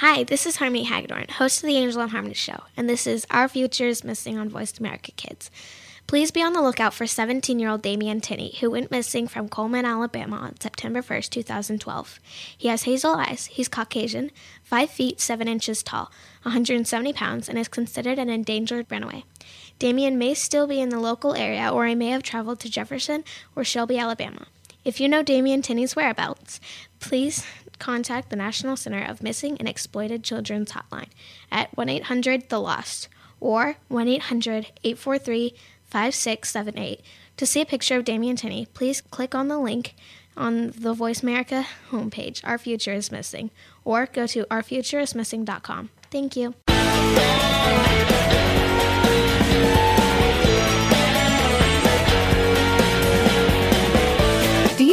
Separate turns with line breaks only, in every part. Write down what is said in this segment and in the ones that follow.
Hi, this is Harmony Hagedorn, host of the Angel and Harmony Show, and this is Our Future is Missing on Voice America Kids. Please be on the lookout for 17 year old Damian Tinney, who went missing from Cullman, Alabama on September 1st, 2012. He has hazel eyes, he's Caucasian, 5 feet 7 inches tall, 170 pounds, and is considered an endangered runaway. Damian may still be in the local area, or he may have traveled to Jefferson or Shelby, Alabama. If you know Damian Tinney's whereabouts, please contact the National Center of Missing and Exploited Children's Hotline at 1 800 The Lost or 1 800 843 5678. To see a picture of Damian Tinney, please click on the link on the Voice America homepage, Our Future is Missing, or go to ourfutureismissing.com. Thank you.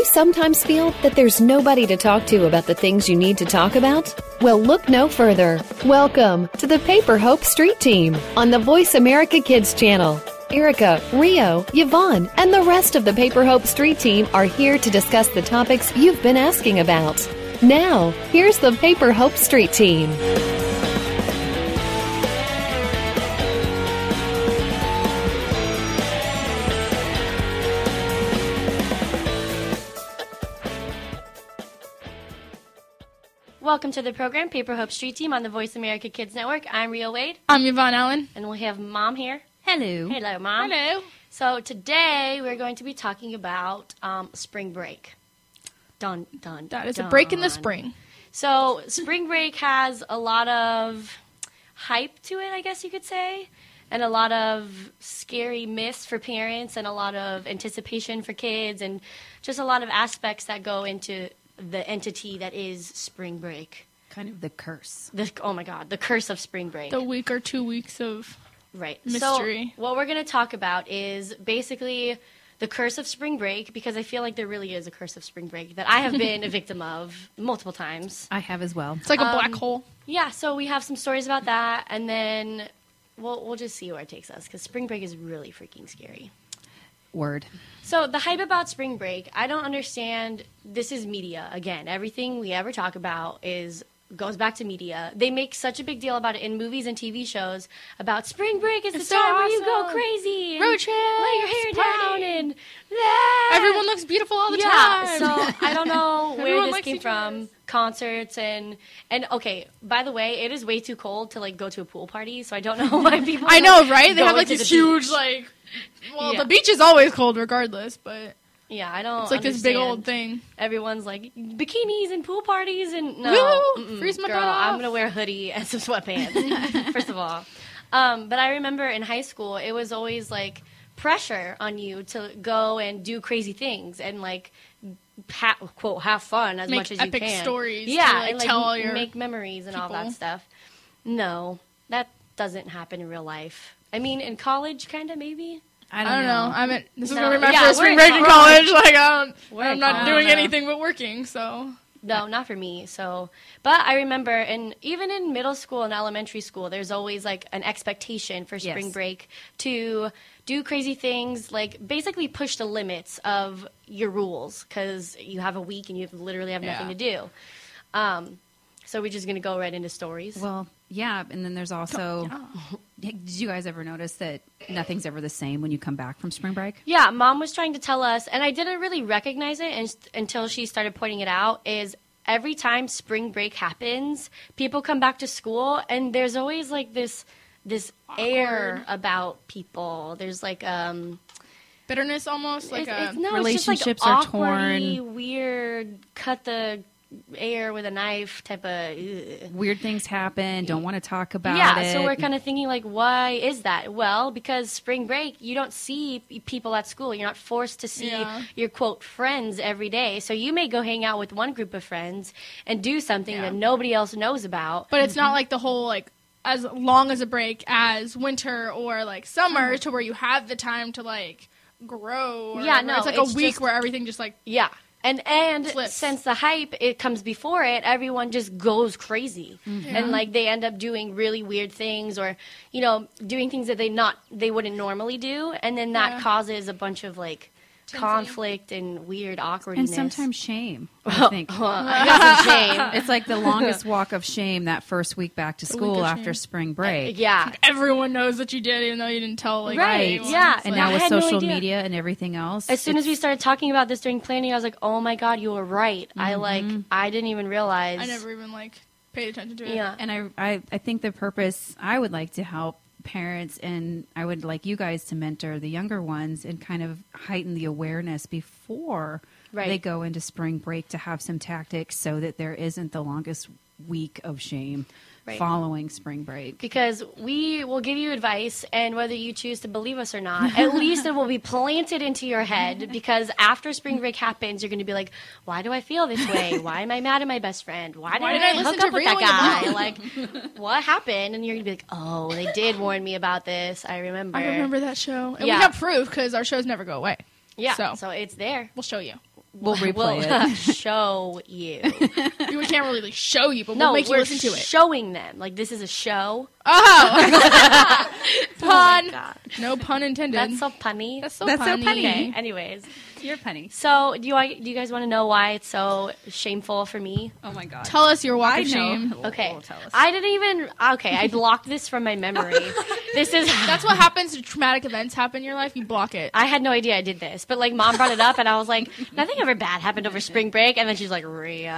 You sometimes feel that there's nobody to talk to about the things you need to talk about? Well, look no further. Welcome to the Paper Hope Street Team on the Voice America Kids channel. Erica, Rio, Yvonne, and the rest of the Paper Hope Street Team are here to discuss the topics you've been asking about. Now, here's the Paper Hope Street Team.
Welcome to the program, Paper Hope Street Team on the Voice America Kids Network. I'm Rio Wade,
I'm Yvonne Allen.
and we have Mom here.
Hello.
Hello, Mom.
Hello.
So today we're going to be talking about um, spring break. Dun dun.
That is a break in the spring.
So spring break has a lot of hype to it, I guess you could say, and a lot of scary myths for parents, and a lot of anticipation for kids, and just a lot of aspects that go into the entity that is spring break.
Kind of the curse.
The, oh my God, the curse of spring break.
The week or two weeks of
Right.
mystery.
So what we're going to talk about is basically the curse of spring break because I feel like there really is a curse of spring break that I have been a victim of multiple times.
I have as well.
it's like a
Um,
black hole.
Yeah, so we have some stories about that and then we'll we'll just see where it takes us cuz spring break is really freaking scary.
Word.
So the hype about spring break, I don't understand. This is media again. Everything we ever talk about is goes back to media. They make such a big deal about it in movies and TV shows about spring break is
It's
the
so
time where you go crazy, and
Road trips,
let your hair down, and.
Everyone looks beautiful all the
yeah.
time.
So I don't know where this came from. Concerts and and okay. By the way, it is way too cold to like go to a pool party, so I don't know why people.
I know, right? They have like these
the
huge,
beach.
like. Well,
Yeah.
the beach is always cold regardless, but
Yeah, I don't.
it's like this big old thing.
everyone's like bikinis and pool parties and no,
Woo! Freeze my
girl. I'm gonna wear a hoodie and some sweatpants. first of all, um, but I remember in high school it was always like pressure on you to go and do crazy things and like ha- quote have fun as
Make
much as you can.
stories to,
Yeah,
like,
and, like,
tell all your
make memories and all that stuff. No, that doesn't happen in real life. I mean, in college, kind of maybe.
I don't,
I don't know. I'm at, this is
No,
gonna be my
yeah,
first spring break in
college.
college. Like, I don't,
We're
I'm not doing
I don't know.
anything but working. So
No, not for me. So, but I remember, and even in middle school and elementary school, there's always like an expectation for spring
Yes.
break to do crazy things, like basically push the limits of your rules because you have a week and you literally have nothing
Yeah.
to do. Um, so we're just gonna go right into stories.
Well, yeah, and then there's also. Did you guys ever notice that nothing's ever the same when you come back from spring break?
Yeah, mom was trying to tell us, and I didn't really recognize it in, until she started pointing it out. Is every time spring break happens, people come back to school, and there's always like this this air about people. There's like um,
bitterness almost like
it's,
a
it's, no,
relationships
it's just
are
like awkwardly
torn.
weird, cut the air with a knife type of. ugh.
Weird things happen. Don't want to talk about
yeah,
it.
so we're kind of thinking like, why is that? Well, because spring break, you don't see people at school. You're not forced to see
Yeah.
your quote friends every day. So you may go hang out with one group of friends and do something
Yeah.
that nobody else knows about.
but it's not mm-hmm. like the whole like as long as a break as winter or like summer mm-hmm. to where you have the time to like grow. Or
Yeah,
whatever.
no,
it's like
it's
a week
just-
where everything just like
Yeah. And and
Flips.
since the hype it comes before it, everyone just goes crazy, mm-hmm. and like they end up doing really weird things, or you know, doing things that they not they wouldn't normally do, and then that
Yeah.
causes a bunch of like conflict and weird awkwardness.
and sometimes shame. I think
I got shame.
it's like the longest walk of shame that first week back to school after
shame.
spring break.
Uh, yeah,
Everyone knows that you did, even though you didn't tell. Like
Right,
anyone.
yeah.
And
like-
now with
had no
social media and everything else,
as soon as we started talking about this during planning, I was like, "Oh my god, you were right." I mm-hmm. like, I didn't even realize.
I never even like paid attention to it.
Yeah.
and I, I, I think the purpose I would like to help parents and I would like you guys to mentor the younger ones and kind of heighten the awareness before
Right.
they go into spring break to have some tactics so that there isn't the longest week of shame
Right.
following spring break.
because we will give you advice, and whether you choose to believe us or not, at least it will be planted into your head. Because after spring break happens, you're going to be like, "Why do I feel this way? Why am I mad at my best friend? Why did,
Why did
I,
I listen
hook
to
up with that guy? Like, what happened?" And you're going to be like, "Oh, they did warn me about this. I remember.
I remember that show, and
Yeah.
we have proof because our shows never go away.
Yeah,
So.
so, it's there.
We'll show you.
We'll replay
We'll
it.
show you.
We can't really like, show you, but
No,
we'll make you
we're
listen to it.
showing them. Like this is a show.
oh, pun.
Oh God.
no pun intended.
That's so punny.
That's so
That's so
punny.
punny.
okay. Anyways,
You're penny.
so do you do you guys want to know why it's so shameful for me?
Oh my god.
Tell us your walk
I
of
know.
shame.
Okay,
tell us.
I didn't even. Okay, I blocked this from my memory. this is.
That's what happens when traumatic events happen in your life. You block it.
I had no idea I did this, but like mom brought it up, and I was like, nothing ever bad happened over spring break, and then she's like Rio,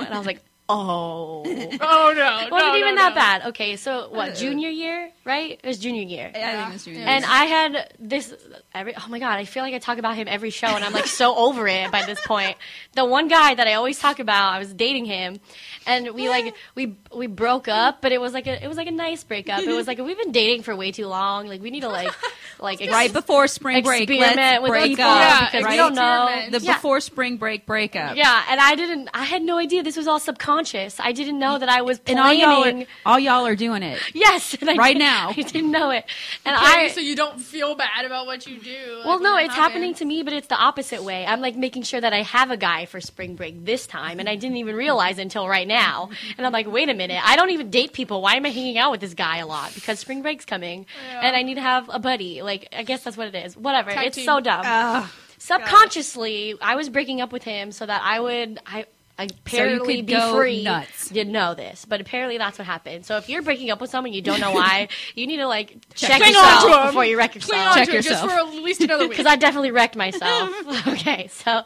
and I was like, oh.
oh no,
It wasn't even that bad. Okay, so what? Junior year, right? It was junior year.
I think it's junior.
And I had this every oh my god, I feel like I talk about him every show and I'm like so over it by this point. The one guy that I always talk about, I was dating him and we like we we broke up, but it was like a it was like a nice breakup. It was like we've been dating for way too long. Like we need to like like ex-
right before spring break,
experiment
let's
with
break
people
up.
Yeah,
because we
right?
don't know.
The
Yeah.
before spring break breakup.
Yeah, and I didn't. I had no idea this was all subconscious. I didn't know that I was
And
planning.
all y'all, are, all y'all are doing it.
yes, and I
Right now.
I didn't know it, and
Okay,
I.
so you don't feel bad about what you do. like,
Well, no,
when it
it's happening to me, but it's the opposite way. I'm like making sure that I have a guy for spring break this time, and I didn't even realize until right now. And I'm like, wait a minute, I don't even date people. Why am I hanging out with this guy a lot? Because spring break's coming, and I need to have a buddy. Like, I guess that's what it is. Whatever.
Tag
it's
team.
so dumb. Subconsciously, I was breaking up with him so that I would. I. Apparently,
could
be
go
free.
nuts.
Didn't know this, but apparently that's what happened. So if you're breaking up with someone you don't know why, you need to like check,
to
yourself before you wreck yourself
Check
to it just
yourself.
for at least another week.
because I definitely wrecked myself. okay, so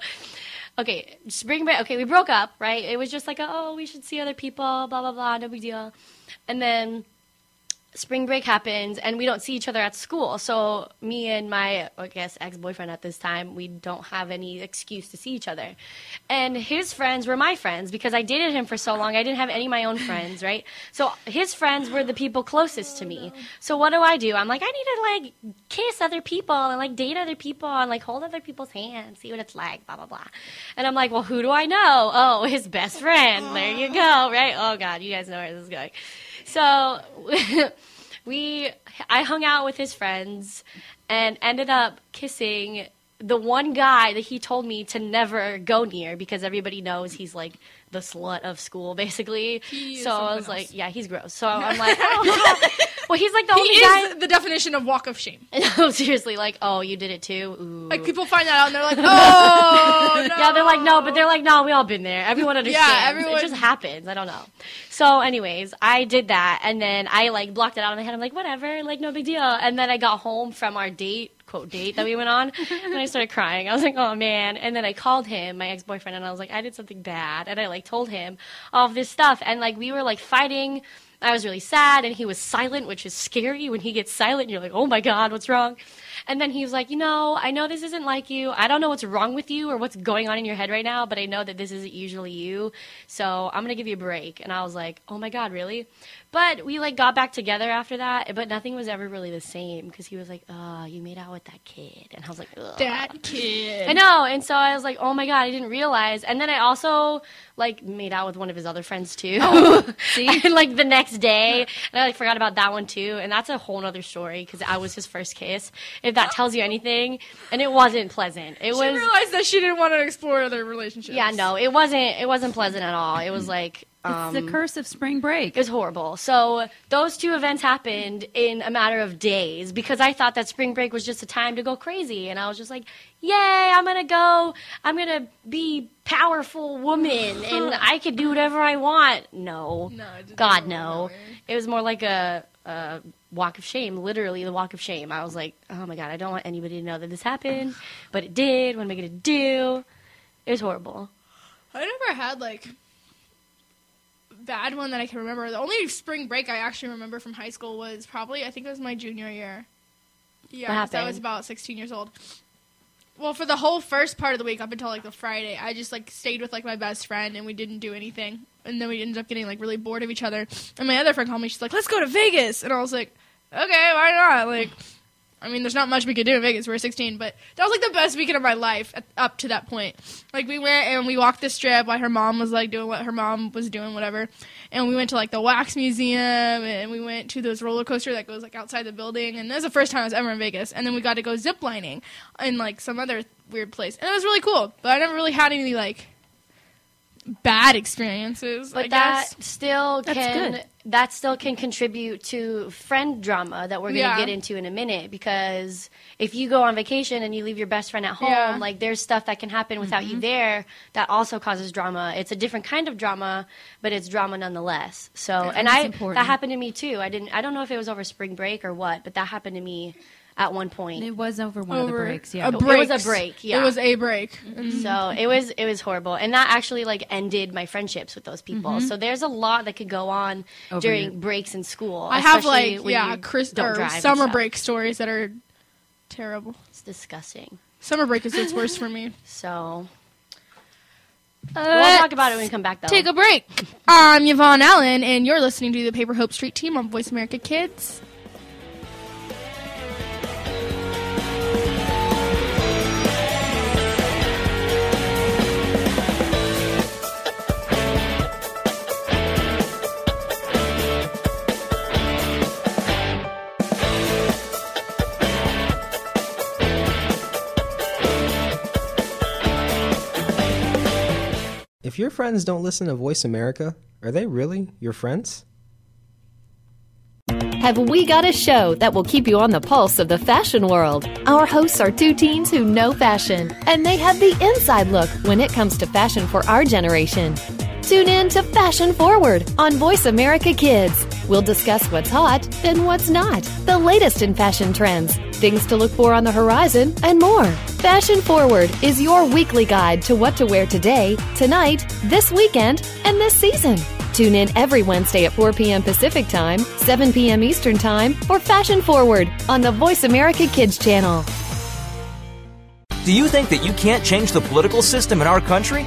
okay, spring break. Okay, we broke up, right? It was just like, a, oh, we should see other people, blah blah blah, no big deal. And then spring break happens, and we don't see each other at school. So me and my, I guess, ex boyfriend at this time, we don't have any excuse to see each other. And his friends were my friends because I dated him for so long. I didn't have any of my own friends, right? So his friends were the people closest to me. So what do I do? I'm like, I need to like kiss other people and like date other people and like hold other people's hands, see what it's like, blah blah blah. And I'm like, well, who do I know? Oh, his best friend. There you go, right? Oh God, you guys know where this is going. So we, I hung out with his friends and ended up kissing the one guy that he told me to never go near because everybody knows he's like the slut of school, basically. So I was like, yeah, he's gross. So I'm like, oh, well, he's like the
he
only
is
guy.
the definition of walk of shame.
No, seriously, like, oh, you did it too. Ooh.
Like people find that out and they're like, oh no.
Yeah, they're like, no, but they're like, no, we all been there. Everyone understands.
yeah, everyone-
It just happens. I don't know. So, anyways, I did that, and then I like blocked it out in my head. I'm like, whatever, like no big deal. And then I got home from our date, quote date that we went on, and I started crying. I was like, oh man. And then I called him, my ex boyfriend, and I was like, I did something bad, and I like told him all of this stuff, and like we were like fighting. I was really sad, and he was silent, which is scary. When he gets silent, And you're like, oh my god, what's wrong? And then he was like, you know, I know this isn't like you. I don't know what's wrong with you or what's going on in your head right now, but I know that this isn't usually you. So I'm gonna give you a break. And I was like, oh my god, really? But we like got back together after that, but nothing was ever really the same because he was like, oh, you made out with that kid, and I was like, Ugh.
that kid.
I know, and so I was like, "Oh my god, I didn't realize." And then I also like made out with one of his other friends too.
Oh, see?
and like the next day, and I like forgot about that one too. And that's a whole other story because I was his first kiss. If that tells you anything, and it wasn't pleasant. It
she
was.
realized that she didn't want to explore other relationships.
Yeah, no, it wasn't. It wasn't pleasant at all. It was like Um,
it's the curse of spring break.
It was horrible. So those two events happened in a matter of days because I thought that spring break was just a time to go crazy, and I was just like, "Yay! I'm gonna go. I'm gonna be powerful woman, and I can do whatever I want." No,
No,
God, no. It was more like a, a walk of shame. Literally, the walk of shame. I was like, "Oh my God, I don't want anybody to know that this happened," but it did. What am I gonna do? It was horrible.
I never had like bad one that I can remember. The only spring break I actually remember from high school was probably I think it was my junior year. Yeah, I was about 16 years old. Well, for the whole first part of the week up until like the Friday, I just like stayed with like my best friend and we didn't do anything. And then we ended up getting like really bored of each other. And my other friend called me. She's like, "Let's go to Vegas," and I was like, "Okay, why not?" Like. I mean, there's not much we could do in Vegas. We're 16, but that was like the best weekend of my life at, up to that point. Like we went and we walked the strip while her mom was like doing what her mom was doing, whatever. And we went to like the wax museum and we went to those roller coaster that goes like outside the building. And that was the first time I was ever in Vegas. And then we got to go zip lining in like some other weird place, and it was really cool. But I never really had any like bad experiences.
But
I
that
guess.
still can that still can contribute to friend drama that we're going to
Yeah.
get into in a minute because if you go on vacation and you leave your best friend at home
Yeah.
like there's stuff that can happen without
Mm-hmm.
you there that also causes drama it's a different kind of drama but it's drama nonetheless so and i
important.
that happened to me too i didn't i don't know if it was over spring break or what but that happened to me at one point
It was over one of the
Over
breaks.
a
Yeah.
It was a break, yeah.
It was a break. And
so it was it was horrible, and that actually like ended my friendships with those people.
Mm-hmm.
So there's a lot that could go on
Over
during
your-
breaks in school.
I have like
when
yeah, Chris or summer break stories that are terrible.
It's disgusting.
Summer break is what's worse for me.
So we'll talk about it when we come back, though.
Take a break. I'm Yvonne Allen, and you're listening to the Paper Hope Street Team on Voice America Kids.
If your friends don't listen to Voice America, are they really your friends?
Have we got a show that will keep you on the pulse of the fashion world? Our hosts are two teens who know fashion, and they have the inside look when it comes to fashion for our generation. Tune in to Fashion Forward on Voice America Kids. We'll discuss what's hot and what's not, the latest in fashion trends, things to look for on the horizon, and more. Fashion Forward is your weekly guide to what to wear today, tonight, this weekend, and this season. Tune in every Wednesday at 4 p.m. Pacific Time, 7 p.m. Eastern Time for Fashion Forward on the Voice America Kids channel.
Do you think that you can't change the political system in our country?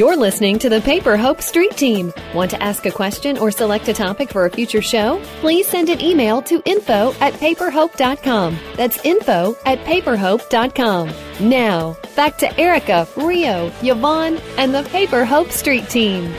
You're listening to the Paper Hope Street Team. Want to ask a question or select a topic for a future show? Please send an email to info at paperhope.com. That's info at paperhope.com. Now, back to Erica, Rio, Yvonne, and the Paper Hope Street Team.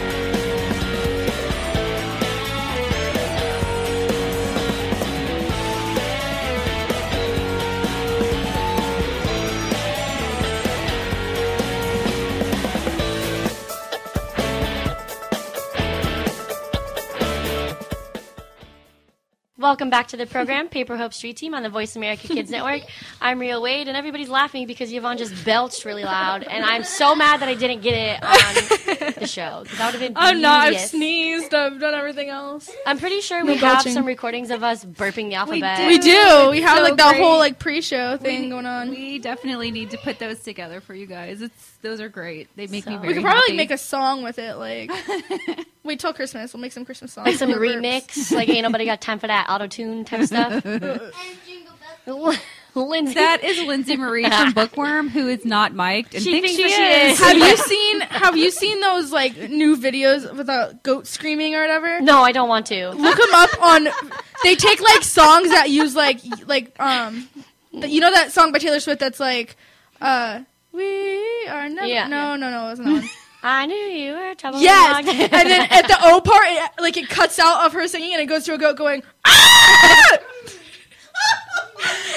Welcome back to the program, Paper Hope Street Team on the Voice America Kids Network. I'm Rio Wade, and everybody's laughing because Yvonne just belched really loud, and I'm so mad that I didn't get it on the show because that would have been.
I'm not. I've sneezed. I've done everything else.
I'm pretty sure
No
we have
belching.
some recordings of us burping the alphabet.
do.
We do. We have
so
like the
great.
whole like pre-show thing going on. We,
We definitely need to put those together for you guys. It's those are great. They make me
So- We
very
could probably
happy.
like, make a song with it. Like, wait till Christmas. We'll make some Christmas songs.
like some remix, like ain't nobody got time for that auto tune type stuff. Lindsay.
That is Lindsay Marie from Bookworm, who is not mic'd and
She
thinks,
thinks
she
she
is.
is.
Have you seen Have you seen those like new videos with a goat screaming or whatever?
no, I don't want to.
Look them up on. They take like songs that use like like um, the- you know that song by Taylor Swift that's like, uh, we are never.
Yeah.
No, no, no, it wasn't that one.
I knew you were trouble.
Yes, and then at the O part, it, like it cuts out of her singing, and it goes to a goat going. Ah!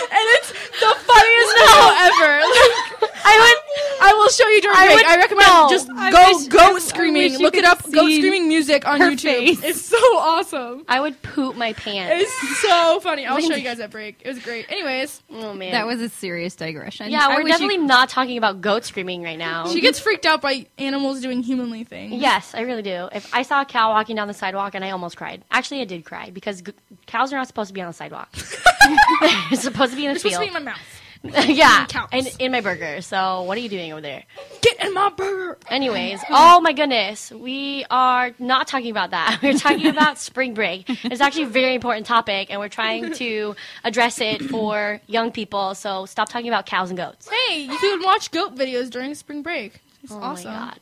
and it's the funniest video ever. Like, I would, I will show you during
I
break.
would-
I recommend
no.
just
I
go
wish- I-
goat screaming. Look it up, goat screaming music on YouTube.
face.
It's so awesome.
I would poop my pants.
It's so funny. I'll show you guys at break. It was great. Anyways,
oh man.
That was a serious digression.
yeah,
I
we're
wish you-
definitely not talking about goat screaming right now.
she gets freaked out by animals doing humanly things.
Yes, I really do. If I saw a cow walking down the sidewalk and I almost cried. Actually, I did cry because g- cows are not supposed to be on the sidewalk. They're supposed to be in
You're
the
supposed to
field.
be in my mouth.
yeah, and in my burger. So what are you doing over there?
Get in my burger.
Anyways, oh my goodness, we are not talking about that. We're talking about spring break. It's actually a very important topic, and we're trying to address it for young people. So stop talking about cows and goats.
Hey, you can watch goat videos during spring break. It's
Oh
awesome.
my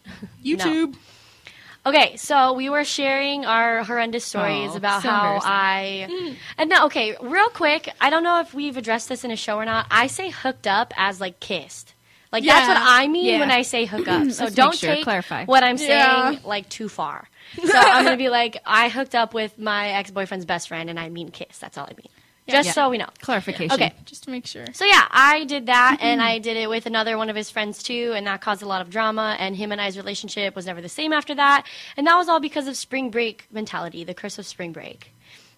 god. Okay, so we were sharing our horrendous stories
Oh,
about
so
how. I and no, okay, real quick. I don't know if we've addressed this in a show or not. I say hooked up as like kissed. Like that's what I mean
Yeah.
when I say hook up. So don't
sure,
take
clarify.
what I'm saying
Yeah.
like too far. So I'm gonna be like, I hooked up with my ex boyfriend's best friend, and I mean kiss. That's all I mean. Just
Yeah.
so we know.
clarification.
Okay.
Just to make sure.
So yeah, I did that, and mm-hmm. I did it with another one of his friends too, and that caused a lot of drama. And him and I's relationship was never the same after that, and that was all because of spring break mentality, the curse of spring break.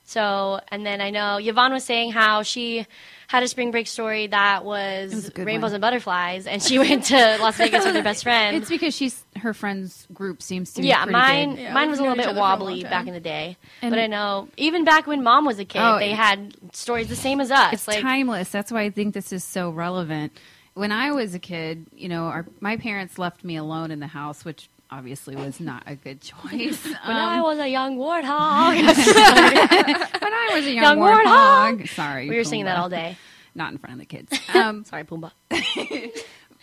So, and then I know Yvonne was saying how she had a spring break story that was,
was
rainbows
one.
and butterflies, and she went to Las Vegas with her best friend.
It's because she's her friends group seems to be
yeah,
pretty
mine
good.
Yeah,
mine was a little bit
other for a long
wobbly back in the day,
And-
but I know even back when mom was a kid,
Oh,
they had stories the same as us.
It's
like
timeless. That's why I think this is so relevant. When I was a kid, you know, our, my parents left me alone in the house, which obviously was not a good choice.
when I
Um,
was a young warthog.
when I was a young,
Young
warthog.
warthog.
Sorry,
we were singing that all day.
Not in front of the kids. Um,
Sorry, Pumbaa.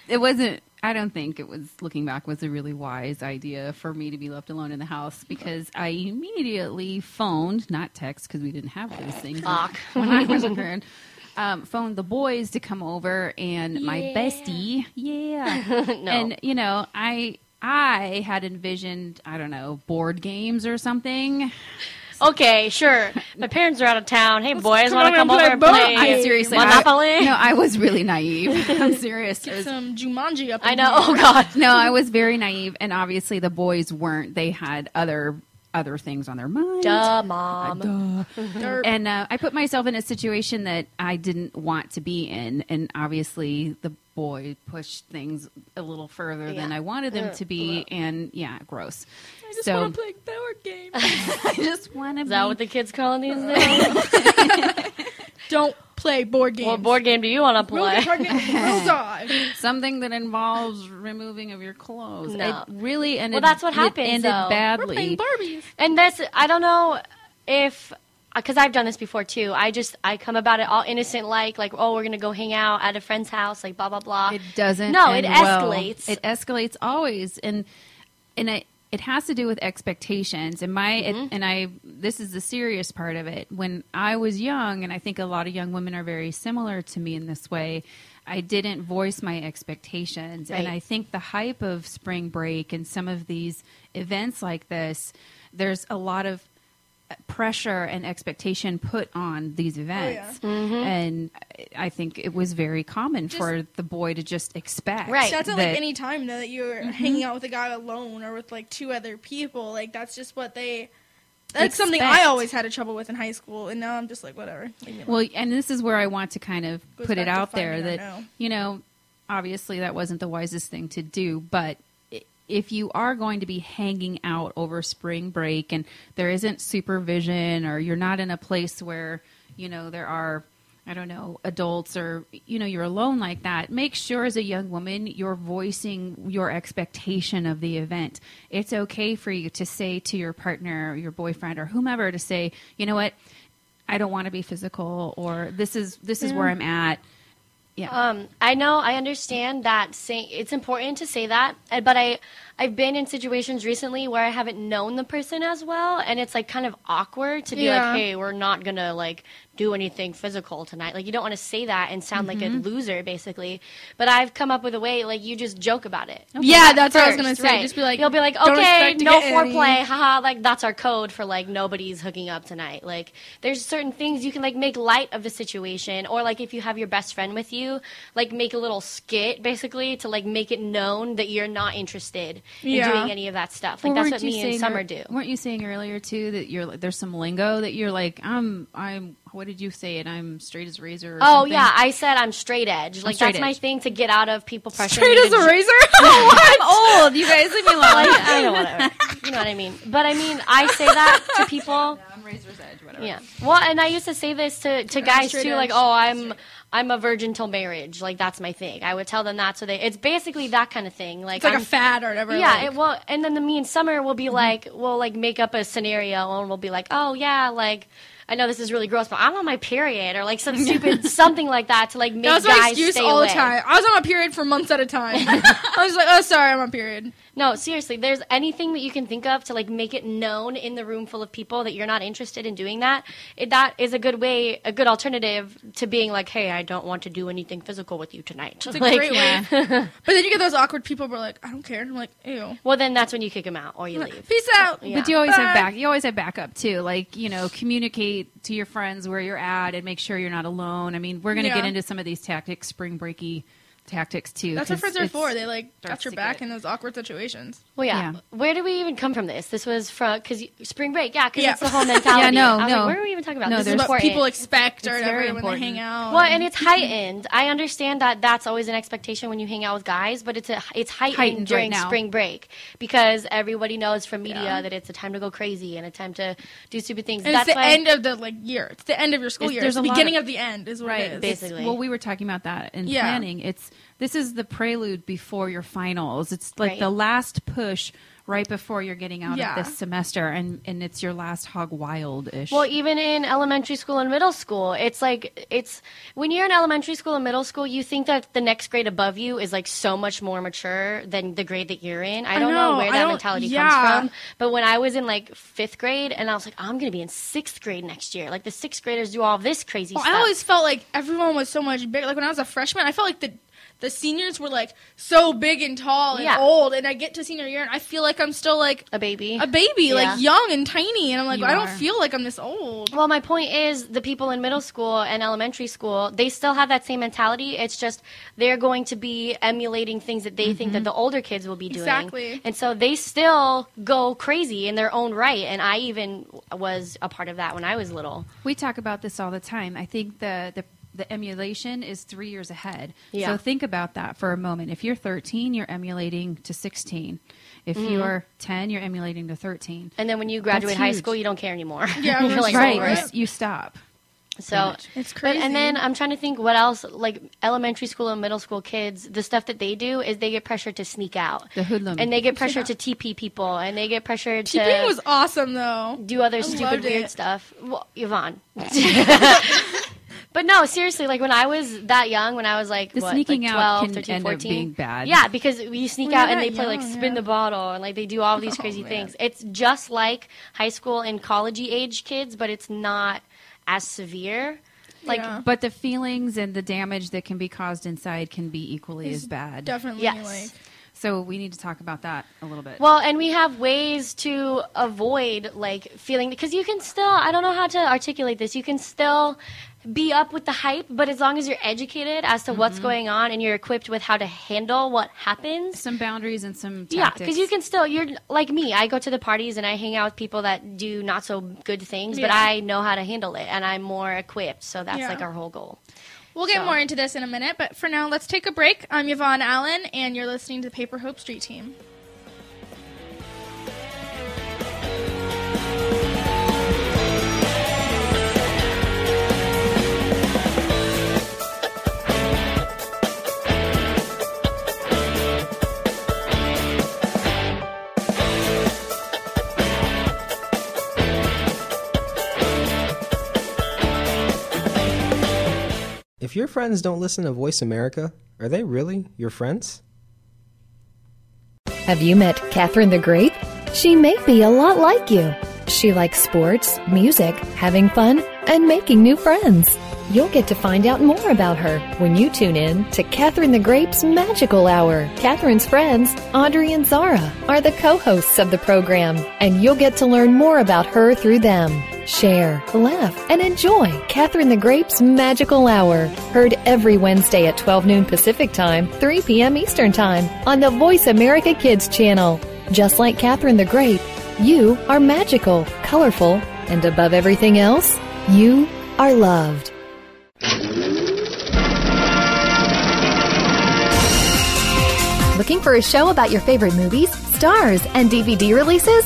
it wasn't. I don't think it was. Looking back, was a really wise idea for me to be left alone in the house because I immediately phoned, not text, because we didn't have those things
Fuck.
when I was a kid. Um, phoned the boys to come over and my bestie, yeah,
No.
and you know, I I had envisioned, I don't know, board games or something.
Okay, sure. My parents are out of town. Hey, boys, want to come over
play
and
board
play?
I seriously,
Monopoly?
I, no, I was really naive. I'm serious.
Get
was-
some Jumanji up.
I know.
here.
Oh God.
no, I was very naive, and obviously the boys weren't. They had other other things on their mind.
Duh, mom.
Duh. And uh, I put myself in a situation that I didn't want to be in, and obviously the boy pushed things a little further than I wanted them uh, to be, and yeah, gross.
I just
so
want to play board games.
I just want to
Is
be.
that what the kids call it these days?
Don't play board games.
what board game do you want to play?
get pregnant. We'll die.
Something that involves removing of your clothes.
No.
It really ended.
Well, that's what
it
happens,
ended
though.
We're playing Barbies.
And that's I don't know if because I've done this before too. I just I come about it all innocent, like like oh we're gonna go hang out at a friend's house, like blah blah blah.
It doesn't.
No, it
end well.
escalates.
It escalates always, and and it it has to do with expectations. And my
Mm-hmm.
and I this is the serious part of it. When I was young, and I think a lot of young women are very similar to me in this way. I didn't voice my expectations, and I think the hype of spring break and some of these events like this, there's a lot of pressure and expectation put on these events.
Mm-hmm.
And I think it was very common for the boy to just expect.
Right.
That's at
that-
like any time though that you're hanging out with a guy alone or with like two other people. Like that's just what they. That's something I always had a trouble with in high school, and now I'm just like whatever. Leave me alone.
Well, and this is where I want to kind of put it out there that,
our no.
you know, obviously that wasn't the wisest thing to do, but i- if you are going to be hanging out over spring break and there isn't supervision or you're not in a place where, you know, there are I don't know, adults or you know, you're alone like that, make sure as a young woman you're voicing your expectation of the event. It's okay for you to say to your partner, or your boyfriend or whomever to say, "You know what? I don't want to be physical or this is this is where I'm at. Yeah.
Um, I know, I understand that saying it's important to say that, but I, I've been in situations recently where I haven't known the person as well, and it's like kind of awkward to be
Yeah.
like, "Hey, we're not gonna like do anything physical tonight." Like you don't want to say that and sound like a mm-hmm. loser, basically. But I've come up with a way, like you just joke about it.
Yeah, that's what I was gonna say.
right.
Just be like,
you'll be like, okay, no
get any."
foreplay, haha. Like that's our code for like nobody's hooking up tonight. Like there's certain things you can like make light of the situation, or like if you have your best friend with you, like make a little skit basically to like make it known that you're not interested
Yeah.
in doing any of that stuff. Like
Well,
that's what
you
me and Summer do.
Weren't you saying earlier too that you're like there's some lingo that you're like I'm I'm what did you say and I'm straight as a razor? Or
Oh
something?
yeah, I said I'm straight edge. Like
straight
that's my thing to get out of people pressure.
Straight as a razor.
Oh, I'm old. You guys leave me alone.
Like, I know whatever. You know what I mean. But I mean, I say that to people.
I'm razor's edge, whatever.
Yeah. Well, and I used to say this to, to guys
straight
too, like, oh, I'm I'm a virgin till marriage. Like that's my thing. I would tell them that, so they it's basically that kind of thing. Like
It's like
I'm,
a fad or whatever.
yeah.
like-
It, well, and then the me and Summer will be
Mm-hmm.
like, we'll like make up a scenario and we'll be like, oh yeah, like. I know this is really gross, but I'm on my period, or like some stupid something like that to like make
that was
guys
my excuse all
away.
the time. I was on my period for months at a time. I was like, oh, sorry, I'm on period.
No, seriously, there's anything that you can think of to like make it known in the room full of people that you're not interested in doing that. It, that is a good way, a good alternative to being like, "Hey, I don't want to do anything physical with you tonight."
It's a
Like,
great way. but then you get those awkward people who are like, I don't care. I'm like, ew.
Well, then that's when you kick them out or you leave.
Peace out.
Yeah.
But you always have
Bye.
back. You always have backup too. Like you know, communicate to your friends where you're at and make sure you're not alone. I mean, we're going to
Yeah.
get into some of these tactics, spring breaky tactics too.
That's what friends are for. They like got your
secret.
back in those awkward situations.
Well, yeah.
Yeah.
Where do we even come from this? This was from because spring break. Yeah, because
Yeah.
it's the whole mentality.
Yeah, no,
I was
no.
like, where are we even talking about?
No,
this
This
is
is what
important.
people expect or
It's
whatever
very
when
important.
they hang out.
Well, and it's heightened. I understand that that's always an expectation when you hang out with guys, but it's a it's heightened,
Heightened
during
now.
spring break because everybody knows from media
Yeah.
that it's a time to go crazy and a time to do stupid things.
And
that's
it's the
why
end of the like year. It's the end of your school year.
there's
It's the
a
beginning
of-
of, the end is what
Right,
it is.
Basically. Basically.
Well, we were talking about that in planning. It's this is the prelude before your finals. It's like
Right.
the last push right before you're getting out
Yeah.
of this semester, and and it's your last hog wild ish.
Well, even in elementary school and middle school, it's like it's when you're in elementary school and middle school, you think that the next grade above you is like so much more mature than the grade that you're in. I
I
don't know,
know,
where
I
that mentality
yeah.
comes from, but when I was in like fifth grade, and I was like, I'm gonna be in sixth grade next year. Like the sixth graders do all this crazy
Well,
stuff.
I always felt like everyone was so much bigger. Like when I was a freshman, I felt like the the seniors were like so big and tall and
Yeah.
old, and I get to senior year and I feel like I'm still like
a baby.
a baby,
Yeah.
like young and tiny, and I'm like,
You
I don't
are.
feel like I'm this old.
Well, my point is the people in middle school and elementary school, they still have that same mentality. It's just they're going to be emulating things that they think that mm-hmm. the older kids will be doing.
Exactly.
And so they still go crazy in their own right. And I even was a part of that when I was little.
We talk about this all the time. I think the the the emulation is three years ahead.
Yeah.
So think about that for a moment. If you're 13, you're emulating to 16. If
Mm-hmm.
you're 10, you're emulating to 13.
And then when you graduate
That's
high
huge.
school, you don't care anymore.
Yeah,
You're like,
right.
over
You, you stop.
So
It's
But,
crazy.
and then I'm trying to think what else. Like elementary school and middle school kids, the stuff that they do is they get pressured to sneak out,
The hoodlum.
and they get pressured to TP people, and they get pressured to
TPing was awesome though.
do other
I
stupid weird
it.
stuff. Well, Yvonne. but no, seriously, like when I was that young, when I was like
The
what,
sneaking
like
out
12,
can
13,
end up
14.
being bad.
Yeah, because you sneak
When
out and they
that
play like spin
yeah.
the bottle and like they do all these
Oh,
crazy
man.
things. It's just like high school and college age kids, but it's not as severe. Like
Yeah.
But the feelings and the damage that can be caused inside can be equally as bad.
Definitely,
Yes.
like
So we need to talk about that a little bit.
Well, and we have ways to avoid like feeling because you can still I don't know how to articulate this. You can still be up with the hype, but as long as you're educated as to what's mm-hmm. going on and you're equipped with how to handle what happens.
some boundaries and some
Yeah, because you can still you're like me. I go to the parties and I hang out with people that do not so good things, but I know how to handle it and I'm more equipped. So that's
Yeah.
like our whole goal.
We'll get
So-
more into this in a minute, but for now, let's take a break. I'm Yvonne Allen, and you're listening to the Paper Hope Street Team.
If your friends don't listen to Voice America, are they really your friends?
Have you met Catherine the Great? She may be a lot like you. She likes sports, music, having fun, and making new friends. You'll get to find out more about her when you tune in to Catherine the Grape's Magical Hour. Catherine's friends, Audrey and Zara, are the co hosts of the program, and you'll get to learn more about her through them. Share, laugh, and enjoy Catherine the Grape's Magical Hour. Heard every Wednesday at 12 noon Pacific Time, 3 p.m. Eastern Time on the Voice America Kids channel. Just like Catherine the Grape, you are magical, colorful, and above everything else, you are loved. Looking for a show about your favorite movies, stars, and DVD releases?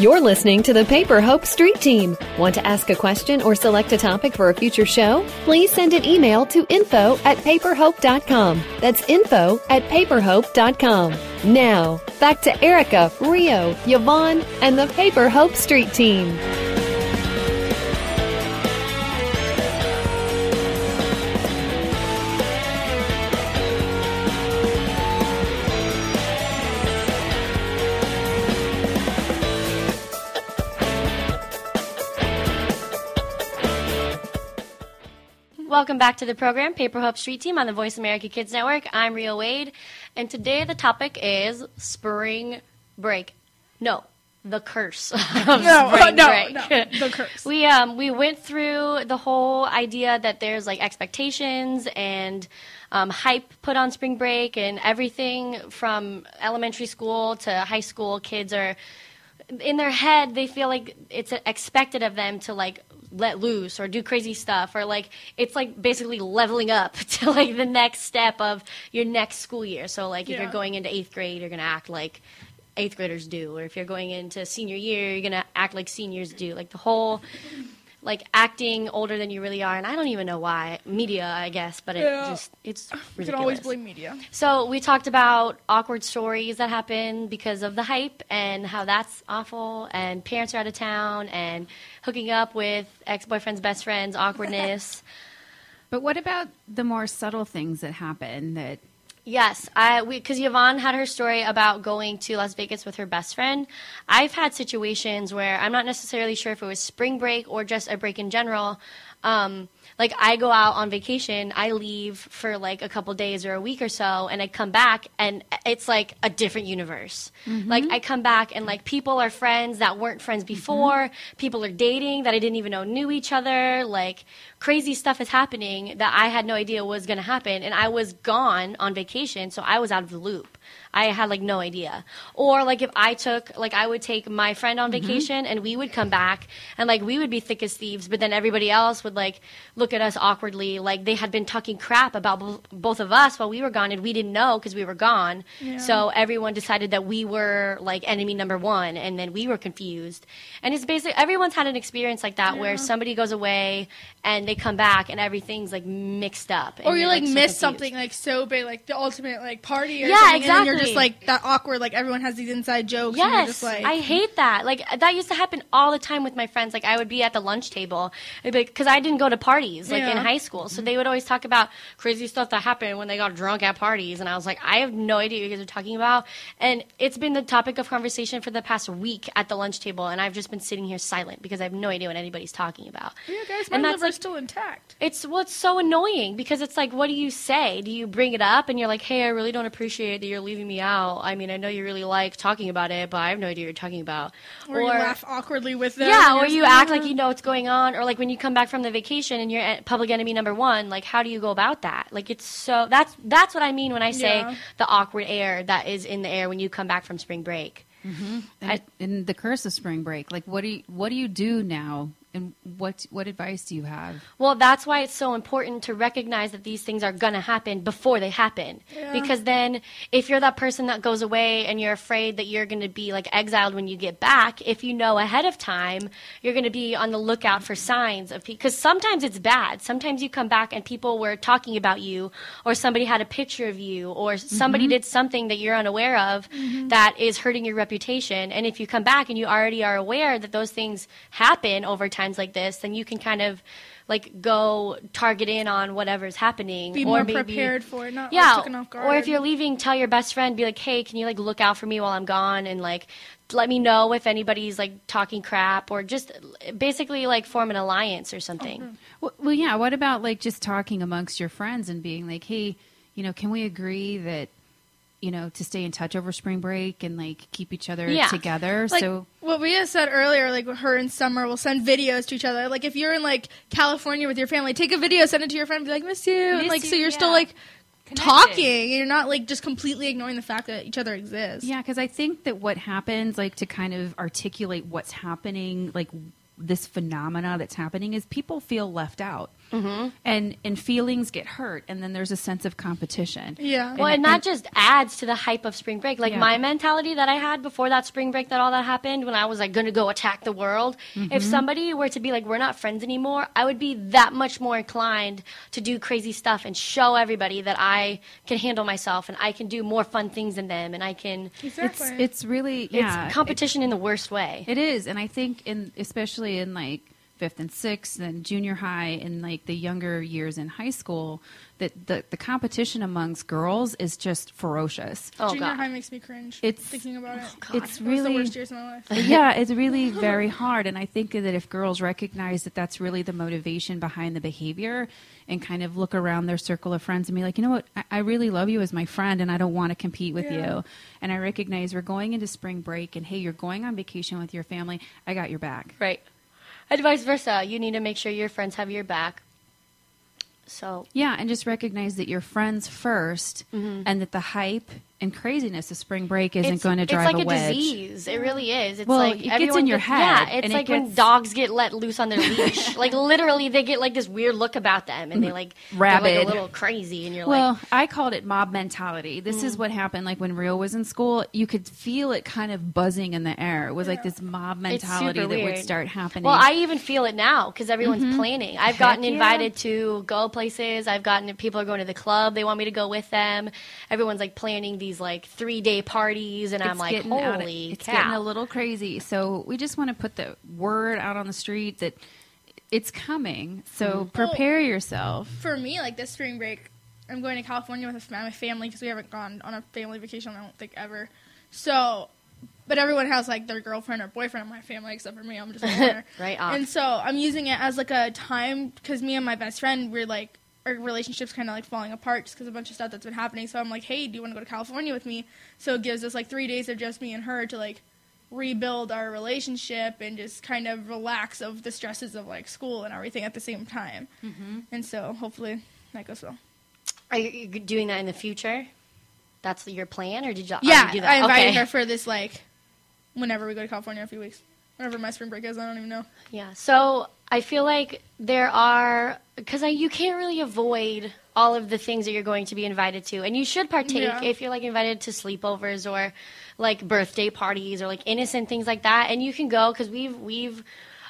You're listening to the Paper Hope Street Team. Want to ask a question or select a topic for a future show? Please send an email to info at paperhope.com. That's info at paperhope.com. Now, back to Erica, Rio, Yvonne, and the Paper Hope Street Team.
Welcome back to the program, Paper Hope Street Team on the Voice America Kids Network. I'm Rio Wade, and today the topic is spring break. No, the curse of
No,
spring
no,
break.
no, the curse.
we um we went through the whole idea that there's like expectations and um, hype put on spring break, and everything from elementary school to high school. Kids are in their head they feel like it's expected of them to like let loose or do crazy stuff or like it's like basically leveling up to like the next step of your next school year. So like if
Yeah.
you're going into eighth grade you're going to act like eighth graders do. Or if you're going into senior year you're going to act like seniors do. Like the whole like acting older than you really are and i don't even know why media i guess but it
Yeah.
just it's
You
ridiculous
can always blame media.
so we talked about awkward stories that happen because of the hype and how that's awful, and parents are out of town and hooking up with ex-boyfriend's best friends, awkwardness.
But what about the more subtle things that happen that
yes, I because Yvonne had her story about going to Las Vegas with her best friend. I've had situations where I'm not necessarily sure if it was spring break or just a break in general. Um, like I go out on vacation, I leave for like a couple days or a week or so, and I come back and it's like a different universe. Mm-hmm. Like I come back and like people are friends that weren't friends mm-hmm. before. People are dating that I didn't even know knew each other. Like crazy stuff is happening that I had no idea was going to happen, and I was gone on vacation, so I was out of the loop. I had like no idea. Or like if I took like I would take my friend on mm-hmm. vacation and we would come back and like we would be thick as thieves, but then everybody else would like look at us awkwardly like they had been talking crap about bo- both of us while we were gone and we didn't know because we were gone. So everyone decided that we were like enemy number 1 and then we were confused. And it's basically everyone's had an experience like that where somebody goes away and they come back and everything's like mixed up.
Or you
you're,
like,
so
miss
confused.
something like so big, like the ultimate like party or
Yeah,
something, and you're
exactly.
Just like that awkward. Like everyone has these inside jokes. and you're
Yes,
just like
I hate that. Like that used to happen all the time with my friends. Like I would be at the lunch table because I didn't go to parties like in high school, so they would always talk about crazy stuff that happened when they got drunk at parties, and I was like, I have no idea what you guys are talking about. And it's been the topic of conversation for the past week at the lunch table, and I've just been sitting here silent because I have no idea what anybody's talking about.
yeah, guys, my
and that's like
still intact.
it's well, it's so annoying because it's like, what do you say? Do you bring it up and you're like, hey, I really don't appreciate that you're leaving me out. I mean, I know you really like talking about it, but I have no idea what you're talking about.
Or, you laugh awkwardly with them.
yeah, or
you're
you
just
act
like,
like you know what's going on, or like when you come back from the vacation and you're at public enemy number one. Like, how do you go about that? Like, it's so that's that's what I mean when I say
Yeah.
the awkward air that is in the air when you come back from spring break. Mm-hmm.
and, and the curse of spring break like what do you what do you do now and what what advice do you have?
Well, that's why it's so important to recognize that these things are going to happen before they happen. Because then, if you're that person that goes away and you're afraid that you're going to be like exiled when you get back, if you know ahead of time, you're going to be on the lookout for signs of because sometimes it's bad. Sometimes you come back and people were talking about you, or somebody had a picture of you, or somebody mm-hmm. did something that you're unaware of mm-hmm. that is hurting your reputation. And if you come back and you already are aware that those things happen over times like this, then you can kind of like go target in on whatever's happening.
Be
or
more
maybe-
prepared for it, not
yeah,
like, taken off guard.
or if you're leaving, tell your best friend, be like, "Hey, can you like look out for me while I'm gone?" and like let me know if anybody's like talking crap, or just basically like form an alliance or something.
Well, well, yeah. What about like just talking amongst your friends and being like, hey, you know, can we agree that you know to stay in touch over spring break and like keep each other
Yeah.
together?
like
so
what we had said earlier, like her and Summer will send videos to each other. Like if you're in like California with your family, take a video, send it to your friend, be like, "Miss you," and
Miss
like so
you,
you're still like
Connected.
talking, and you're not like just completely ignoring the fact that each other exists.
Yeah, because I think that what happens, like to kind of articulate what's happening, like this phenomena that's happening, is people feel left out, mm-hmm. and and feelings get hurt, and then there's a sense of competition.
Yeah.
Well, and that just adds to the hype of spring break. Like
Yeah.
my mentality that I had before that spring break, that all that happened, when I was like going to go attack the world.
Mm-hmm.
If somebody were to be like, "We're not friends anymore," I would be that much more inclined to do crazy stuff and show everybody that I can handle myself and I can do more fun things than them, and I can.
exactly.
It's it's really yeah,
it's competition in the worst way.
It is, and I think in especially in like fifth and sixth and junior high and like the younger years in high school, that the the competition amongst girls is just ferocious.
oh
Junior
god.
high makes me cringe.
It's-
thinking about it.
Oh, it's
It was the
really
worst years of my life.
yeah, it's really very hard. And I think that if girls recognize that that's really the motivation behind the behavior and kind of look around their circle of friends and be like, you know what, I, I really love you as my friend and I don't want to compete with
Yeah.
you. And I recognize we're going into spring break and hey, you're going on vacation with your family. I got your back.
Right. And vice versa. You need to make sure your friends have your back. So
Yeah, and just recognize that you're friends 1st mm-hmm. and that the hype and craziness of spring break isn't
it's,
going to drive
it's like
a wedge.
disease. It really is. It's
Well,
like
it gets in your
gets-
head,
Yeah, it's
and it
like when dogs get let loose on their leash. like literally, they get like this weird look about them, and they like they're, like a little crazy, and you're
Well,
like,
I called it mob mentality. This
Mm.
is what happened. Like when Rio was in school, you could feel it kind of buzzing in the air. It was like this mob mentality that
weird.
would start happening.
Well, I even feel it now because everyone's planning. I've gotten
yeah.
invited to go places. I've gotten people are going to the club. They want me to go with them. Everyone's like planning these like three day parties, and I'm like,
getting out of-
holy
it's
cow!
getting a little crazy. So we just want to put the word out on the street that it's coming. So
Mm-hmm.
prepare yourself.
For me, like this spring break, I'm going to California with my family because we haven't gone on a family vacation. I don't think ever. So, but everyone has like their girlfriend or boyfriend in my family except for me. I'm just a.
Right on.
And so I'm using it as like a time because me and my best friend we're like our relationship's kind of like falling apart just because a bunch of stuff that's been happening. So I'm like, hey, do you want to go to California with me? So it gives us like three days of just me and her to like rebuild our relationship and just kind of relax of the stresses of like school and everything at the same time. Mm-hmm. And so hopefully that goes well.
Are you doing that in the future? That's your plan, or did you?
Yeah,
already do that?
I invited
okay.
her for this like whenever we go to California in a few weeks. Whenever my spring break is, I don't even know.
Yeah. So I feel like there are because you can't really avoid all of the things that you're going to be invited to, and you should partake
Yeah.
if you're like invited to sleepovers or like birthday parties or like innocent things like that, and you can go because we've we've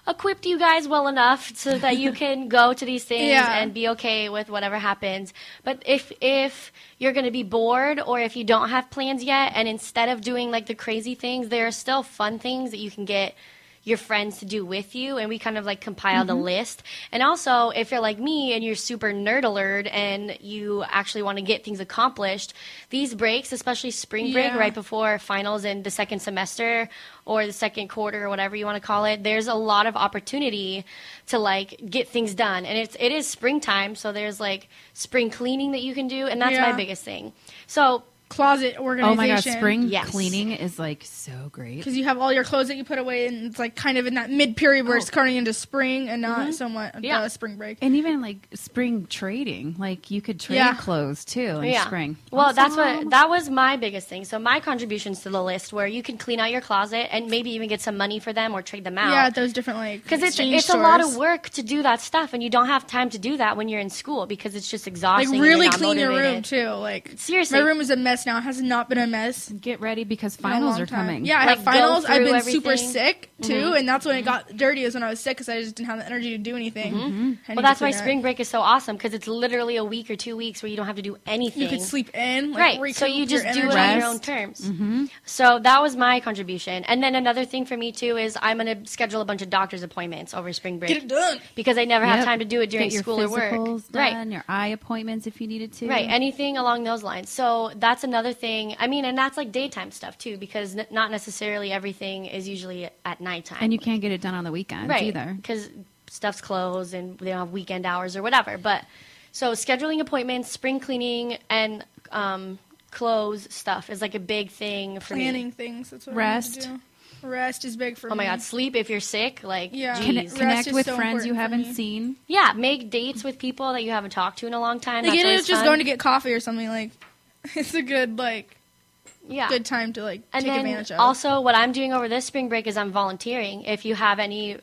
equipped you guys well enough so that you can go to these things
Yeah.
and be okay with whatever happens. But if if you're going to be bored or if you don't have plans yet and instead of doing like the crazy things, there are still fun things that you can get your friends to do with you and we kind of like compiled
Mm-hmm.
a list and also if you're like me and you're super nerd alert and you actually want to get things accomplished these breaks especially spring break
Yeah.
right before finals in the second semester or the second quarter or whatever you want to call it there's a lot of opportunity to like get things done and it's it is springtime so there's like spring cleaning that you can do and that's my biggest thing so
closet organization.
Oh my god, spring
Yes.
cleaning is like so great.
Because you have all your clothes that you put away, and it's like kind of in that mid period where
Oh.
it's turning into spring and not
Mm-hmm.
somewhat
Yeah.
uh, spring break.
And even like spring trading, like you could trade
Yeah.
clothes too in
yeah.
spring.
Well, that's what that was my biggest thing. So my contributions to the list where you can clean out your closet and maybe even get some money for them or trade them out.
Yeah, at those different like
because it's
exchange
it's a lot of work to do that stuff, and you don't have time to do that when you're in school because it's just exhausting. and you're
really
not
clean your room too. Like
Seriously.
my room is a mess now. It has not been a mess.
Get ready because finals are
time.
coming.
Yeah, I
Like,
have finals. I've
through
been super sick too,
Mm-hmm.
and that's when it got dirty. Is when I was sick because I just didn't have the energy to do anything.
Mm-hmm. Well, that's why
clean it.
spring break is so awesome because it's literally a week or two weeks where you don't have to do anything.
You could sleep in, like,
right. So you just do it on your own terms. So that was my contribution. And then another thing for me too is I'm going to schedule a bunch of doctor's appointments over spring break
Get it done.
because I never have time to do it during
Get your
school or work.
physicals
Right.
your eye appointments if you needed to.
Right, anything along those lines. So that's another thing. I mean, and that's like daytime stuff too, because n- not necessarily everything is usually at nighttime.
And you can't get it done on the weekends
right
either.
because stuff's closed and they don't have weekend hours or whatever. But so scheduling appointments, spring cleaning, and um, clothes stuff is like a big thing for
Planning
me.
things. That's what
Rest.
I need to do. Rest is big for
Oh my
me.
god, sleep if you're sick. Like,
Yeah.
geez.
Connect-
Connect,
is
with
so
friends you haven't seen.
yeah, make dates with people that you haven't talked to in a long time.
Like
That's
it
always
is just
fun.
going to get coffee or something. Like it's a good like
yeah.
good time to like
And
take advantage of.
also, what I'm doing over this spring break is I'm volunteering. If you have any,